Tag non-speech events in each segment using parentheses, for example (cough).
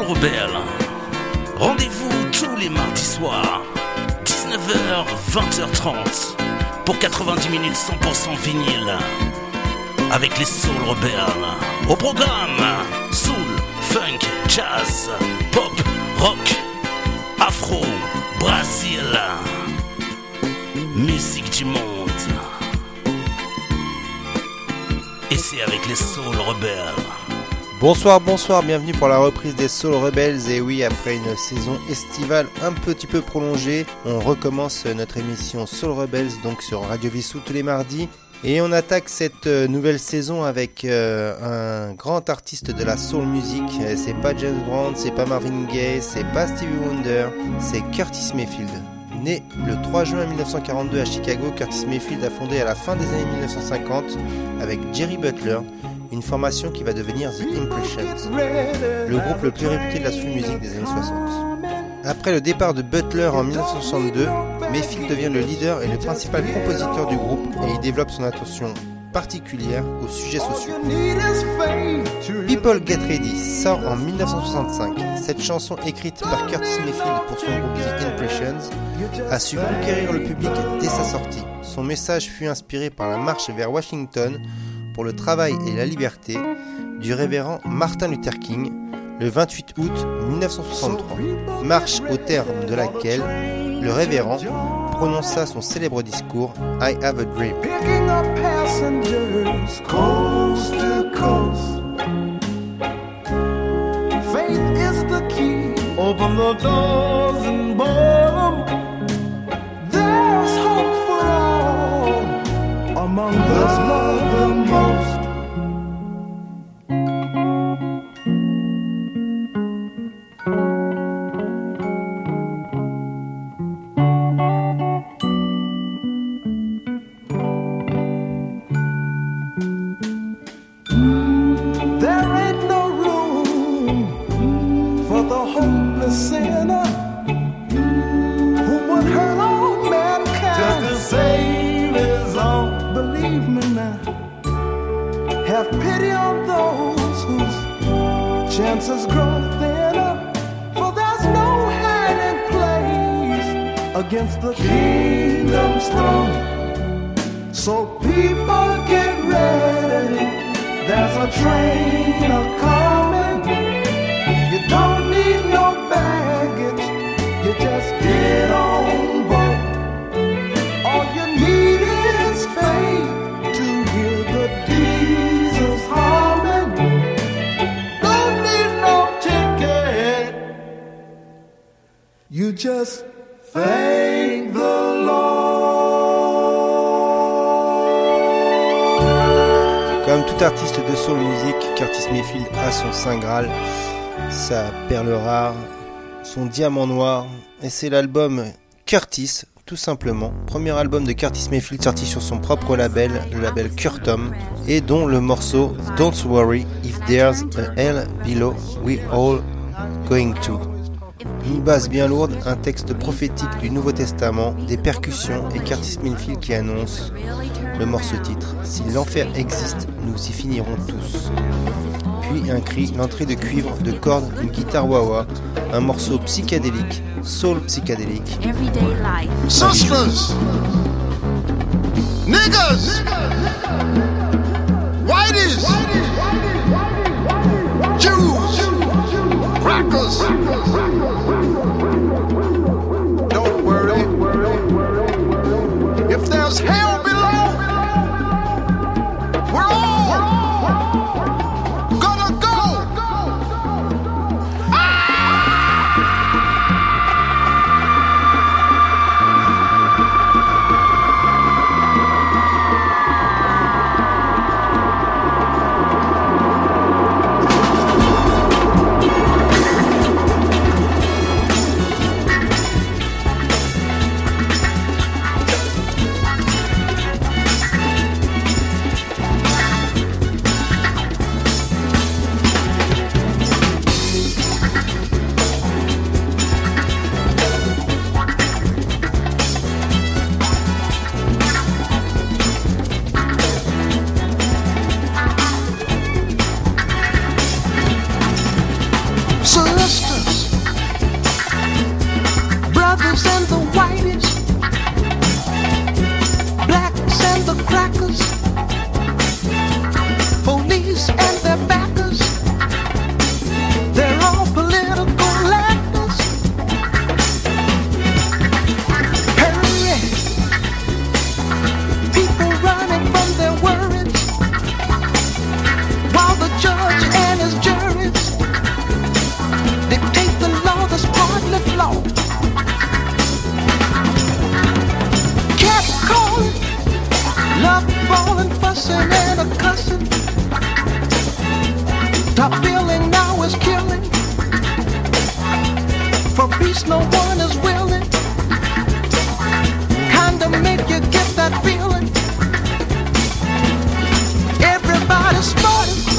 Soul Rebelle. Rendez-vous tous les mardis soirs, 19h, 20h30, pour 90 minutes 100% vinyle. Avec les Soul Rebelles. Au programme, soul, funk, jazz, pop, rock, afro, Brésil. Musique du monde. Et c'est avec les Soul Rebelles. Bonsoir, bonsoir, bienvenue pour la reprise des Soul Rebels. Et oui, après une saison estivale un petit peu prolongée, on recommence notre émission Soul Rebels, donc sur Radio Vissou tous les mardis. Et on attaque cette nouvelle saison avec euh, un grand artiste de la soul music. C'est pas James Brown, c'est pas Marvin Gaye, c'est pas Stevie Wonder, c'est Curtis Mayfield. Né le 3 juin 1942 à Chicago, Curtis Mayfield a fondé à la fin des années 1950 avec Jerry Butler une formation qui va devenir The Impressions, le groupe le plus réputé de la soul music des années 60. Après le départ de Butler en 1962, Mayfield devient le leader et le principal compositeur du groupe et il développe son attention particulière aux sujets sociaux. People Get Ready sort en 1965. Cette chanson écrite par Curtis Mayfield pour son groupe The Impressions a su conquérir le public dès sa sortie. Son message fut inspiré par la marche vers Washington le travail et la liberté du révérend Martin Luther King le 28 août 1963, marche au terme de laquelle le révérend prononça son célèbre discours I Have a Dream. Son diamant noir, et c'est l'album Curtis, tout simplement. Premier album de Curtis Mayfield sorti sur son propre label, le label Curtom, et dont le morceau Don't Worry If There's a Hell Below We All Going To. Une base bien lourde, un texte prophétique du Nouveau Testament, des percussions et Curtis Mayfield qui annonce le morceau titre Si l'enfer existe, nous y finirons tous. Puis un cri, l'entrée de cuivre, de cordes, une guitare wah un morceau psychédélique, soul psychédélique. Sisters, niggas, whiteys, Jews, crackers. brawling, fussing, and a cussing. Top feeling now is killing. For peace, no one is willing. Kinda make you get that feeling. Everybody's smarting.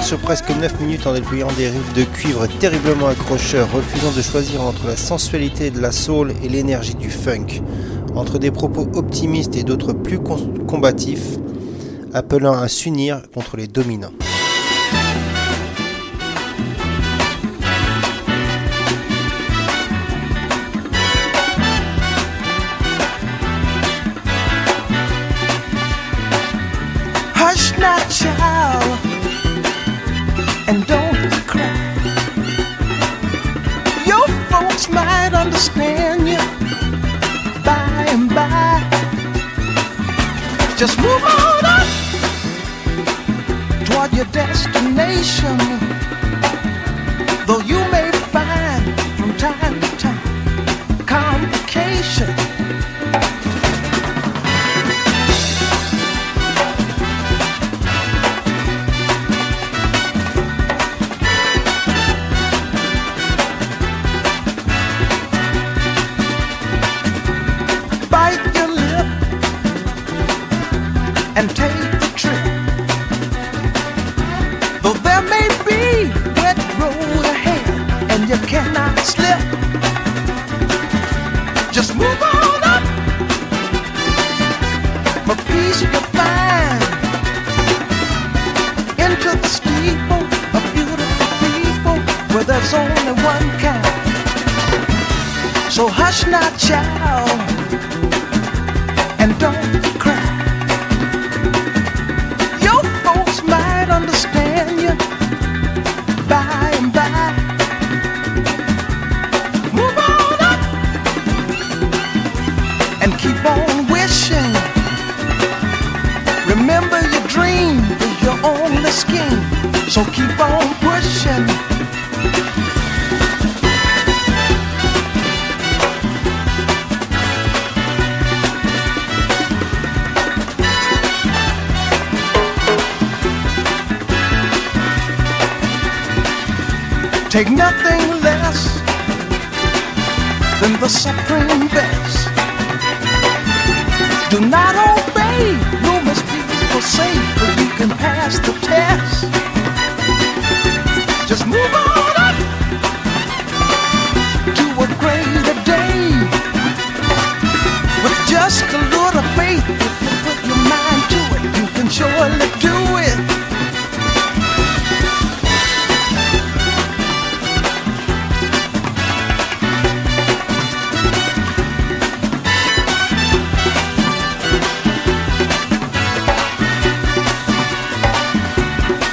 sur presque 9 minutes en déployant des riffs de cuivre terriblement accrocheurs, refusant de choisir entre la sensualité de la soul et l'énergie du funk. Entre des propos optimistes et d'autres plus combatifs, appelant à s'unir contre les dominants. Just move on up toward your destination.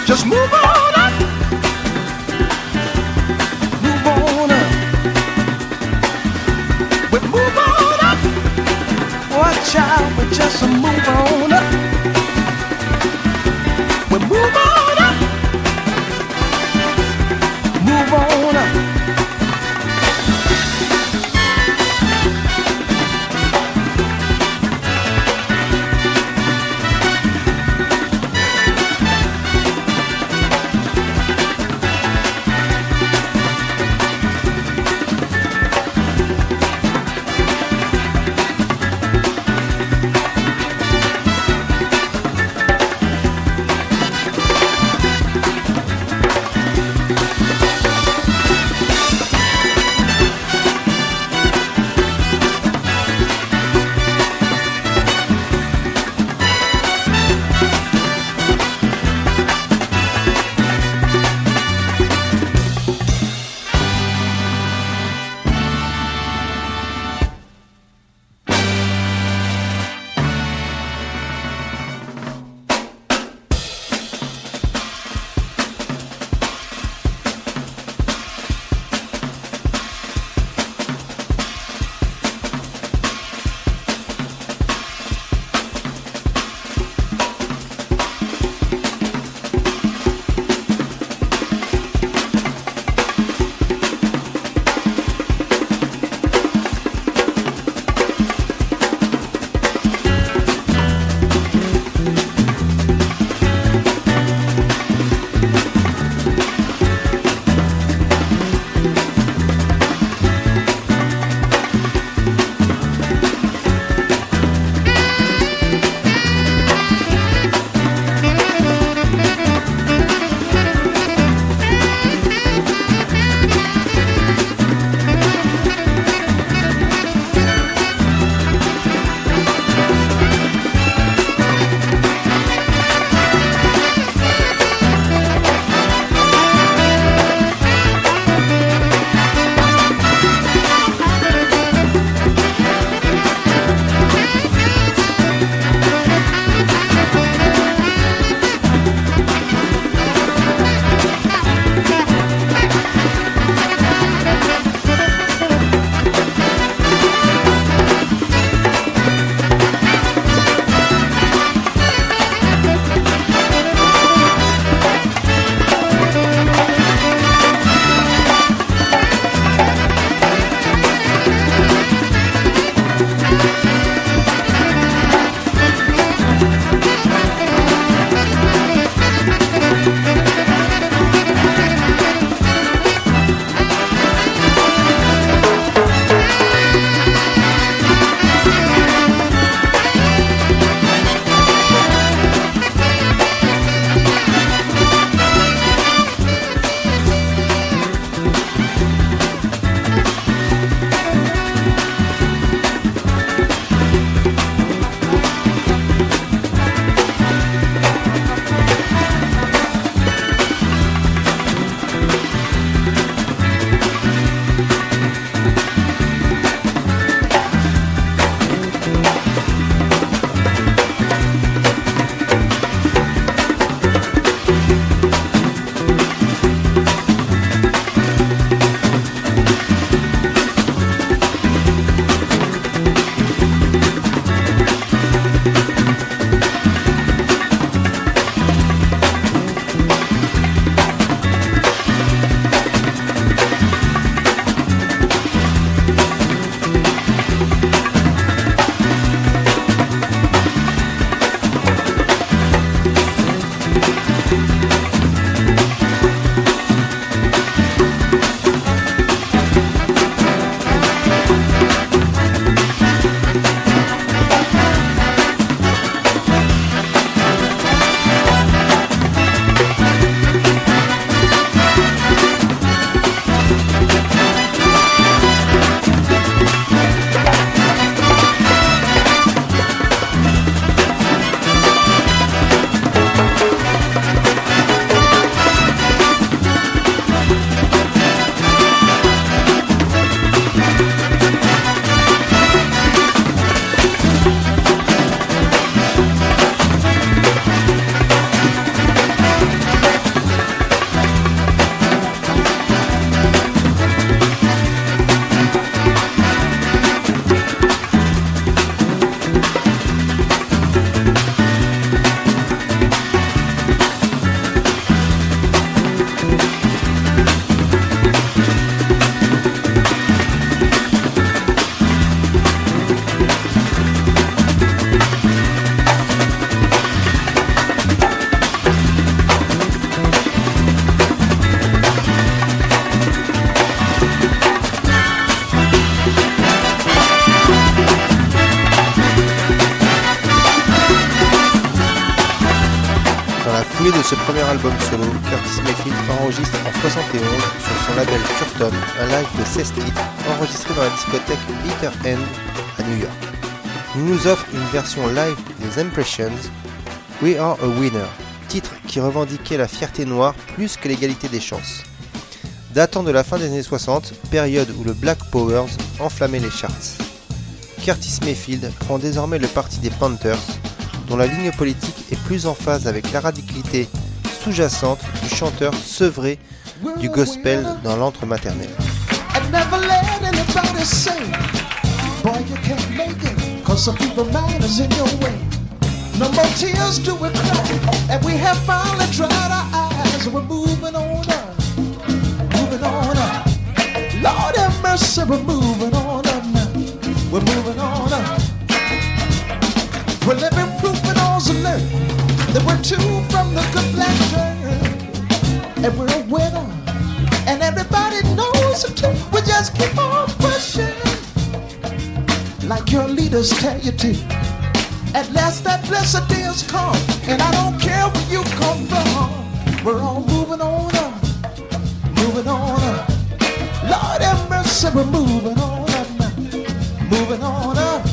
Just move on. Ce premier album solo, Curtis Mayfield enregistre en 71 sur son label Curtom un live de 16 titres enregistré dans la discothèque Bitter End à New York. Il nous offre une version live des Impressions, We Are a Winner, titre qui revendiquait la fierté noire plus que l'égalité des chances. Datant de la fin des années 60, période où le Black Powers enflammait les charts. Curtis Mayfield prend désormais le parti des Panthers, dont la ligne politique est plus en phase avec la radicalité sous-jacente du chanteur sevré du gospel dans l'antre maternel. That we're two from the good black church, and we're a winner. And everybody knows it too. We just keep on pushing. Like your leaders tell you to. At last that blessed day has come. And I don't care where you come from. We're all moving on up. Moving on up. Lord have mercy, we're moving on up. Moving on up.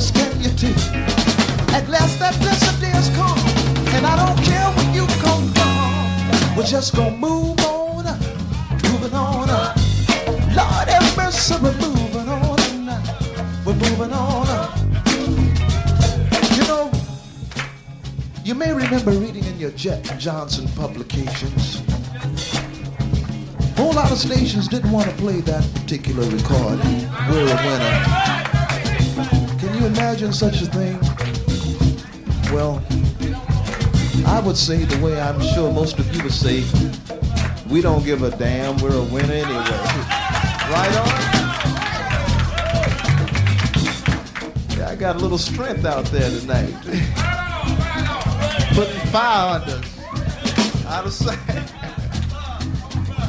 Leaders tell you to. At last that blessed day has come, and I don't care where you come from. We're just gonna move on, moving on. Lord have mercy, we're moving on. We're moving on. You know, you may remember reading in your Jet Johnson publications. A whole lot of stations didn't want to play that particular recording. We're a winner. You imagine such a thing? Well, I would say the way I'm sure most of you would say, we don't give a damn, we're a winner anyway. (laughs) Right on? Yeah, I got a little strength out there tonight. (laughs) Putting fire under us. Out of sight. (laughs)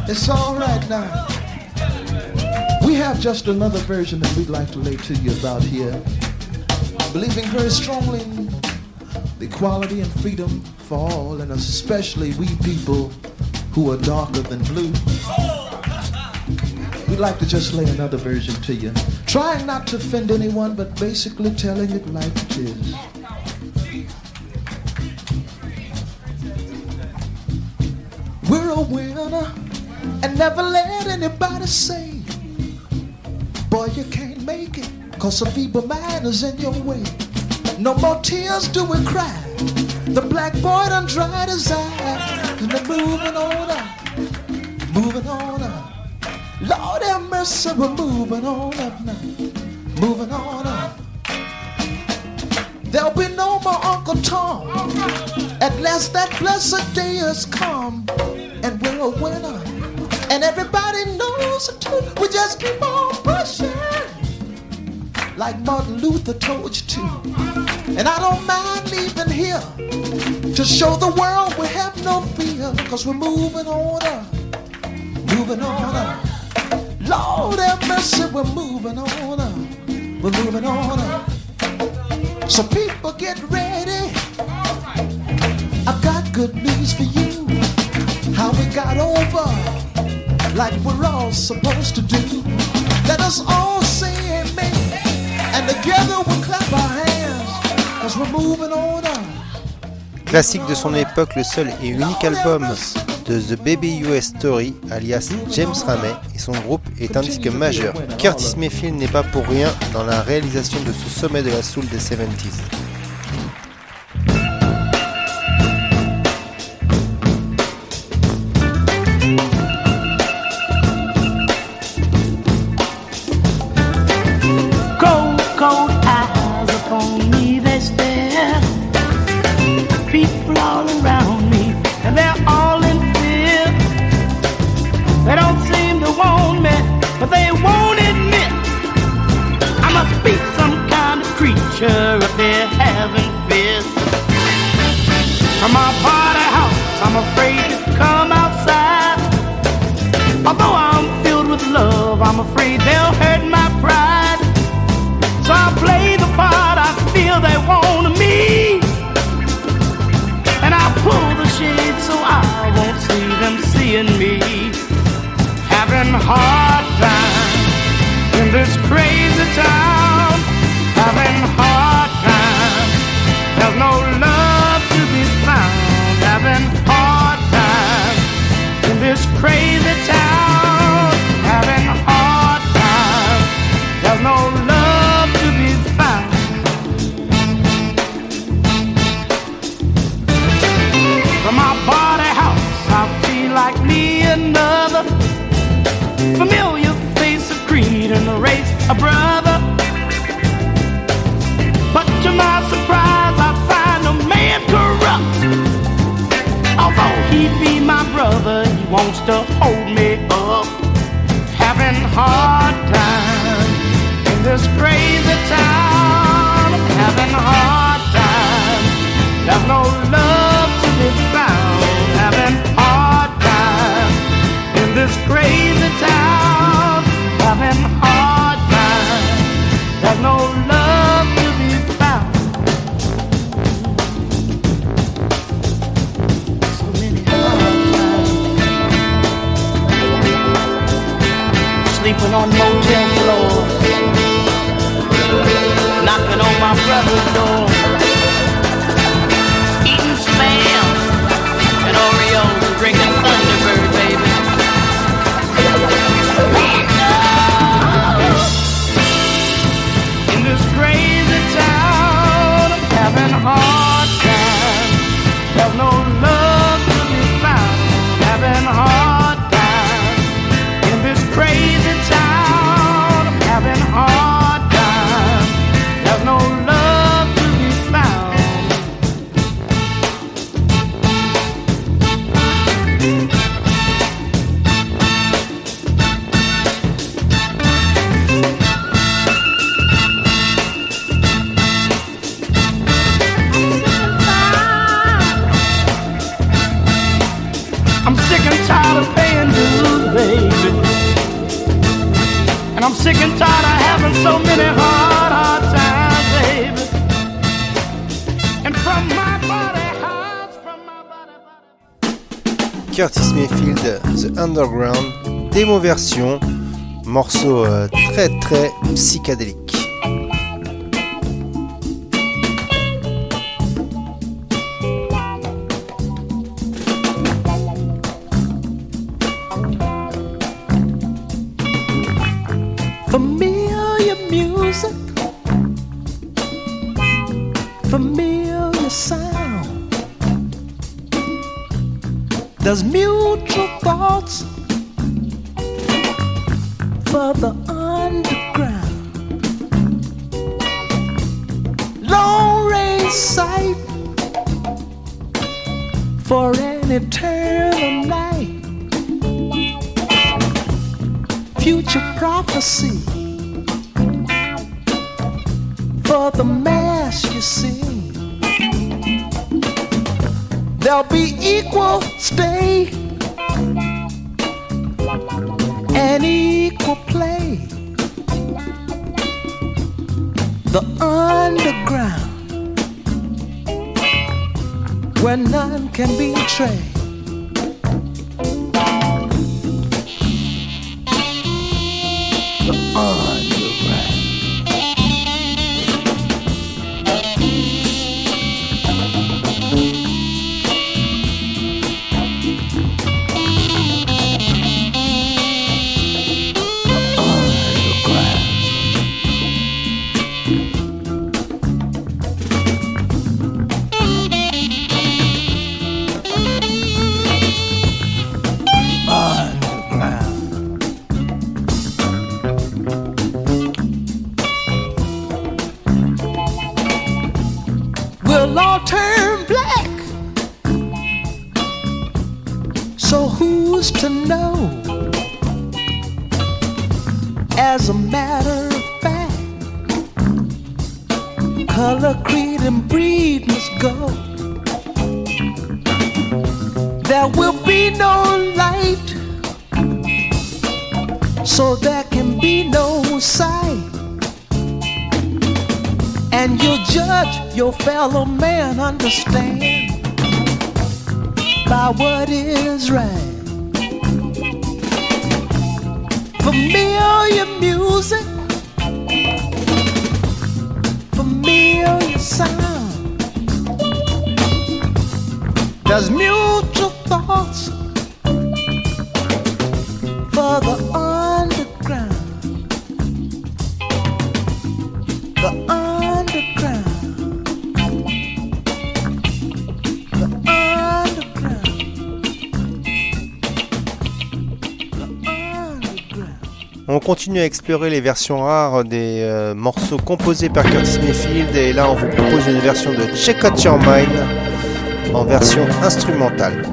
It's all right now. We have just another version that we'd like to lay to you about here. Believing very strongly in the equality and freedom for all, and especially we people who are darker than blue. We'd like to just lay another version to you. Trying not to offend anyone, but basically telling it like it is. We're a winner, and never let anybody say, Boy, you can't cause a feeble mind is in your way. No more tears do we cry. The black boy done dried his eyes. And they're moving on up, moving on up. Lord have mercy, we're moving on up now. Moving on up. There'll be no more Uncle Tom. At last that blessed day has come. And we're a winner. And everybody knows it too. We just keep on pushing like Martin Luther told you to. And I don't mind leaving here to show the world we have no fear, cause we're moving on up, moving on up. Lord have mercy, we're moving on up, we're moving on up. So people get ready. I've got good news for you. How we got over like we're all supposed to do. Let us all say amen. Classique de son époque, le seul et unique album de The Baby US Story, alias James Ramey et son groupe, est un disque majeur. Curtis Mayfield n'est pas pour rien dans la réalisation de ce sommet de la soul des 70s. I'm afraid they'll hurt my pride. So I'll play a brother. But to my surprise, I find a man corrupt. Although he be my brother, he wants to hold me up. Having hard time in this crazy town. Having hard time. There's no love to be found. Having hard time in this crazy town. Having Sleeping on motel floors. Knocking on my brother's door. Eating spam and Oreos and drinking Thunderbird, baby. In this crazy town, I'm having a Underground, démo version, morceau euh, très très psychédélique. Familiar music, familiar sound. There's mutual equal play. The underground where none can betray. The underground. Continue à explorer les versions rares des euh, morceaux composés par Curtis Mayfield et là on vous propose une version de Check Out Your Mind en version instrumentale.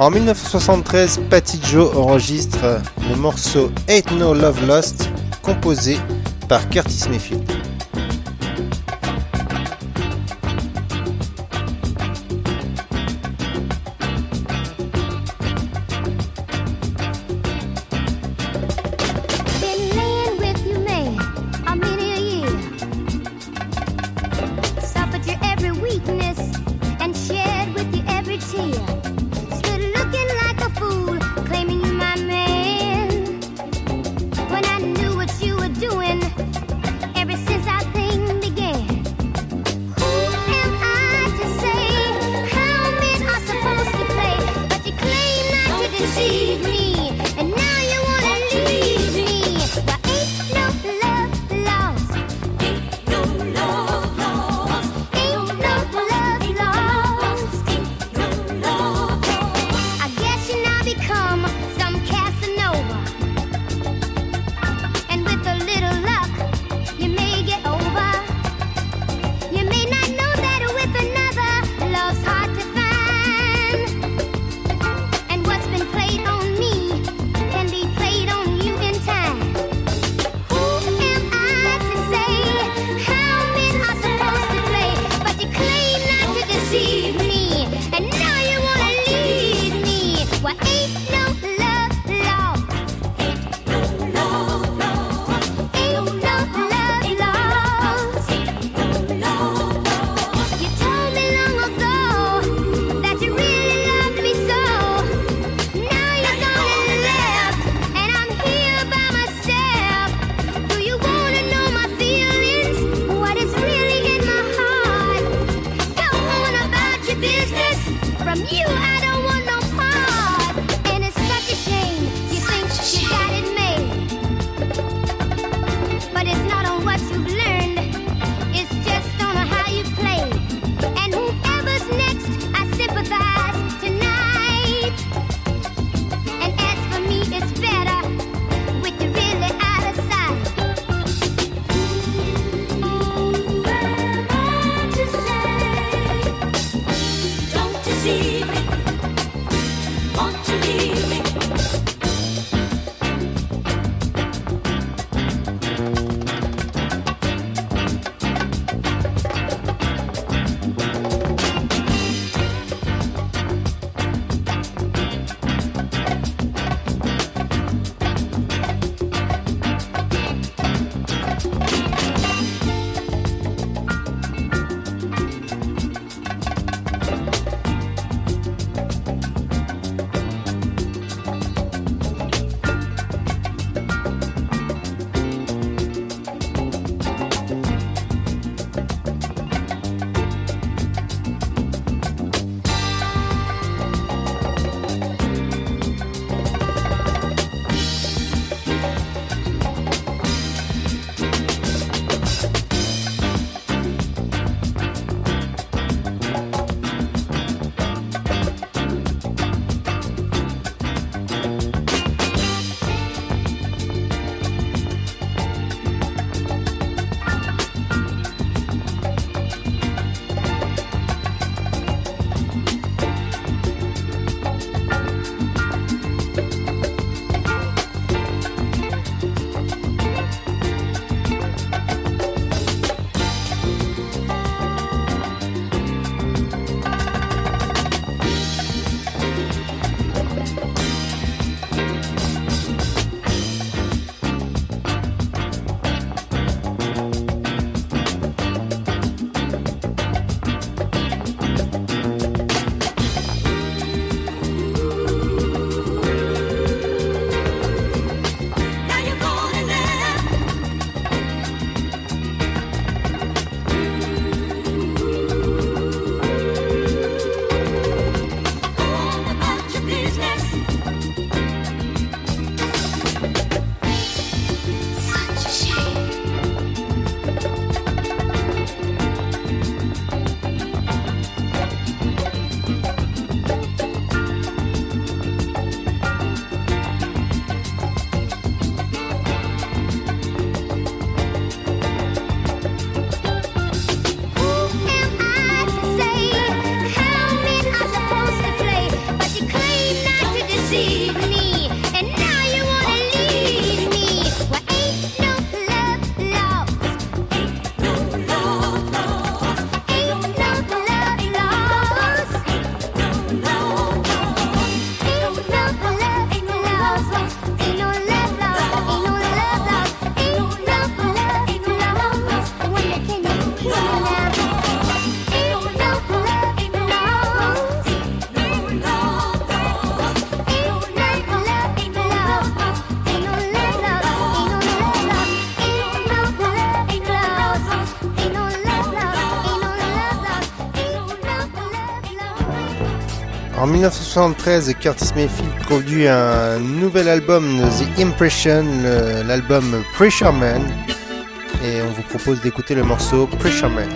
En 1973, Patty Joe enregistre le morceau Ain't No Love Lost, composé par Curtis Mayfield. 1973, Curtis Mayfield produit un nouvel album, The Impression, l'album Pressure Man. Et on vous propose d'écouter le morceau Pressure Man.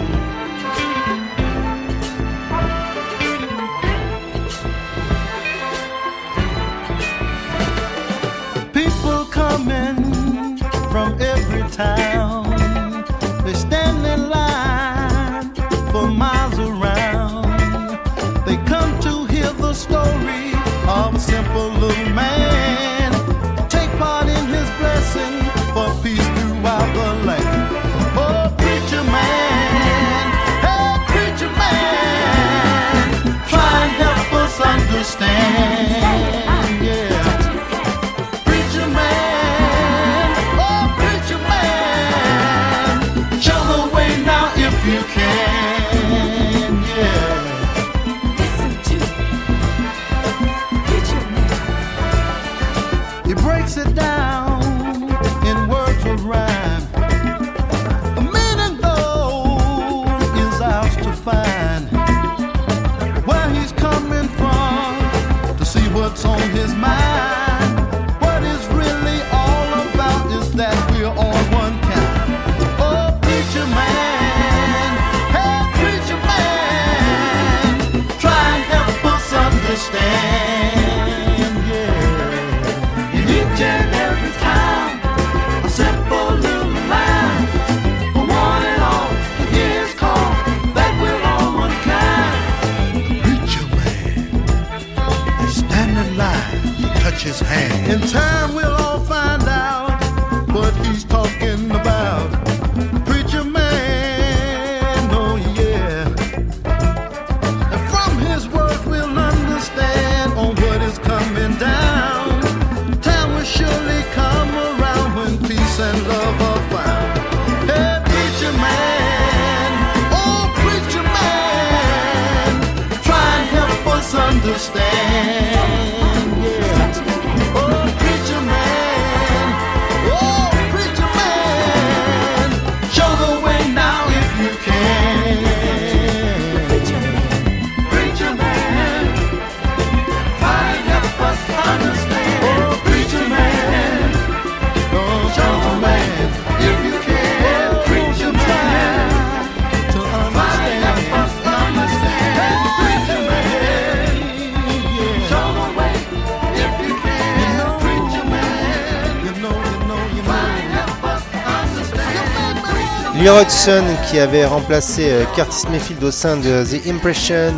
Bill Hodgson qui avait remplacé euh, Curtis Mayfield au sein de The Impression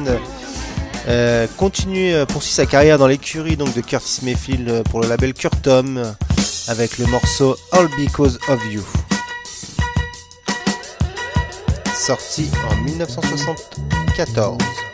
euh, continue, euh, poursuit sa carrière dans l'écurie donc de Curtis Mayfield pour le label Curtom avec le morceau All Because of You. Sorti en 1974.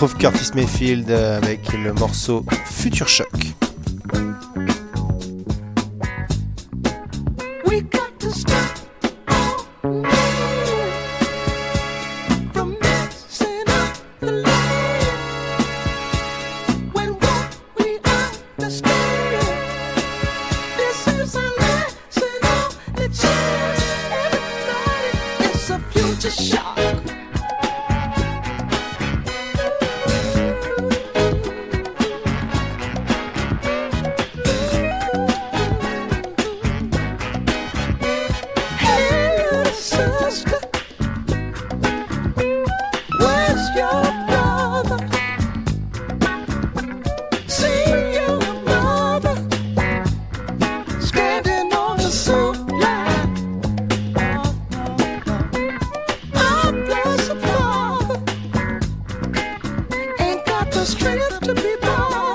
retrouve Curtis Mayfield euh, avec le morceau Future Shock. Straight strength to be born.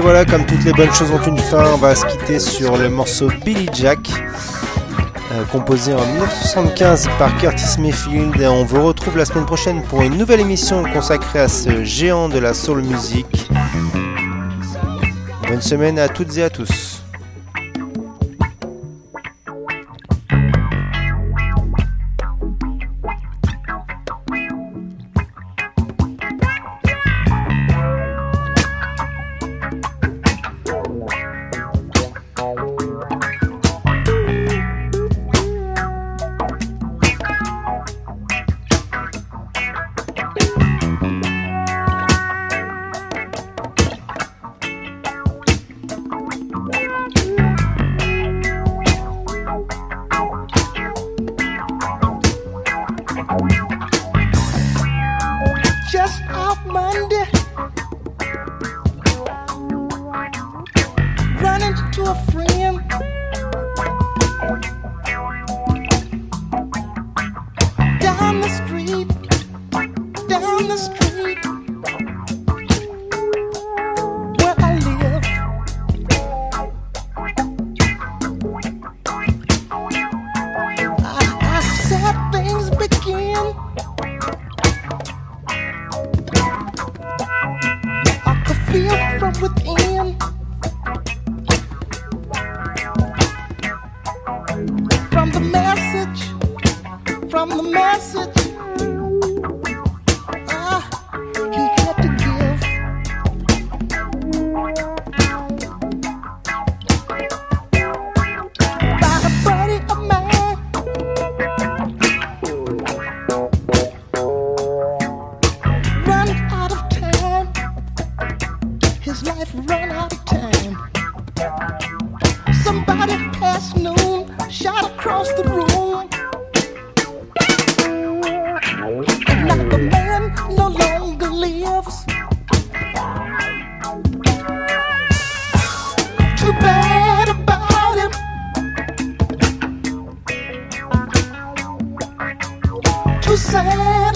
Et voilà, comme toutes les bonnes choses ont une fin, on va se quitter sur le morceau Billy Jack, euh, composé en 1975 par Curtis Mayfield. Et on vous retrouve la semaine prochaine pour une nouvelle émission consacrée à ce géant de la soul music. Bonne semaine à toutes et à tous. o céu.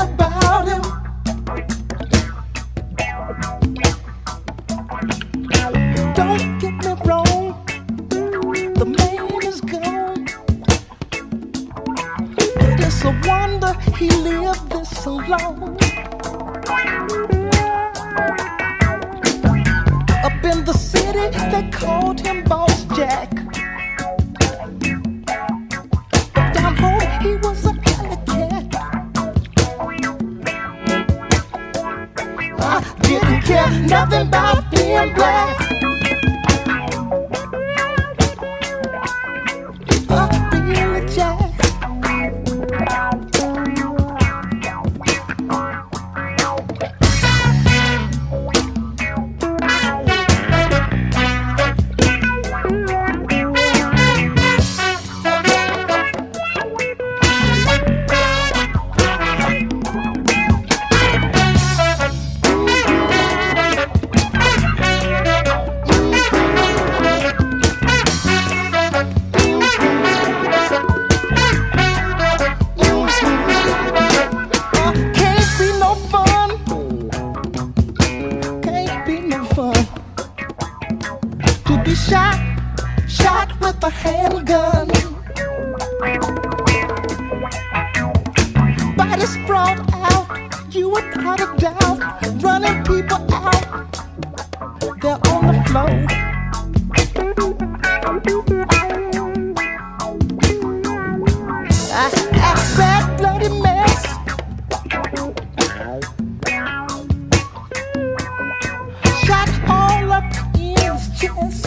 just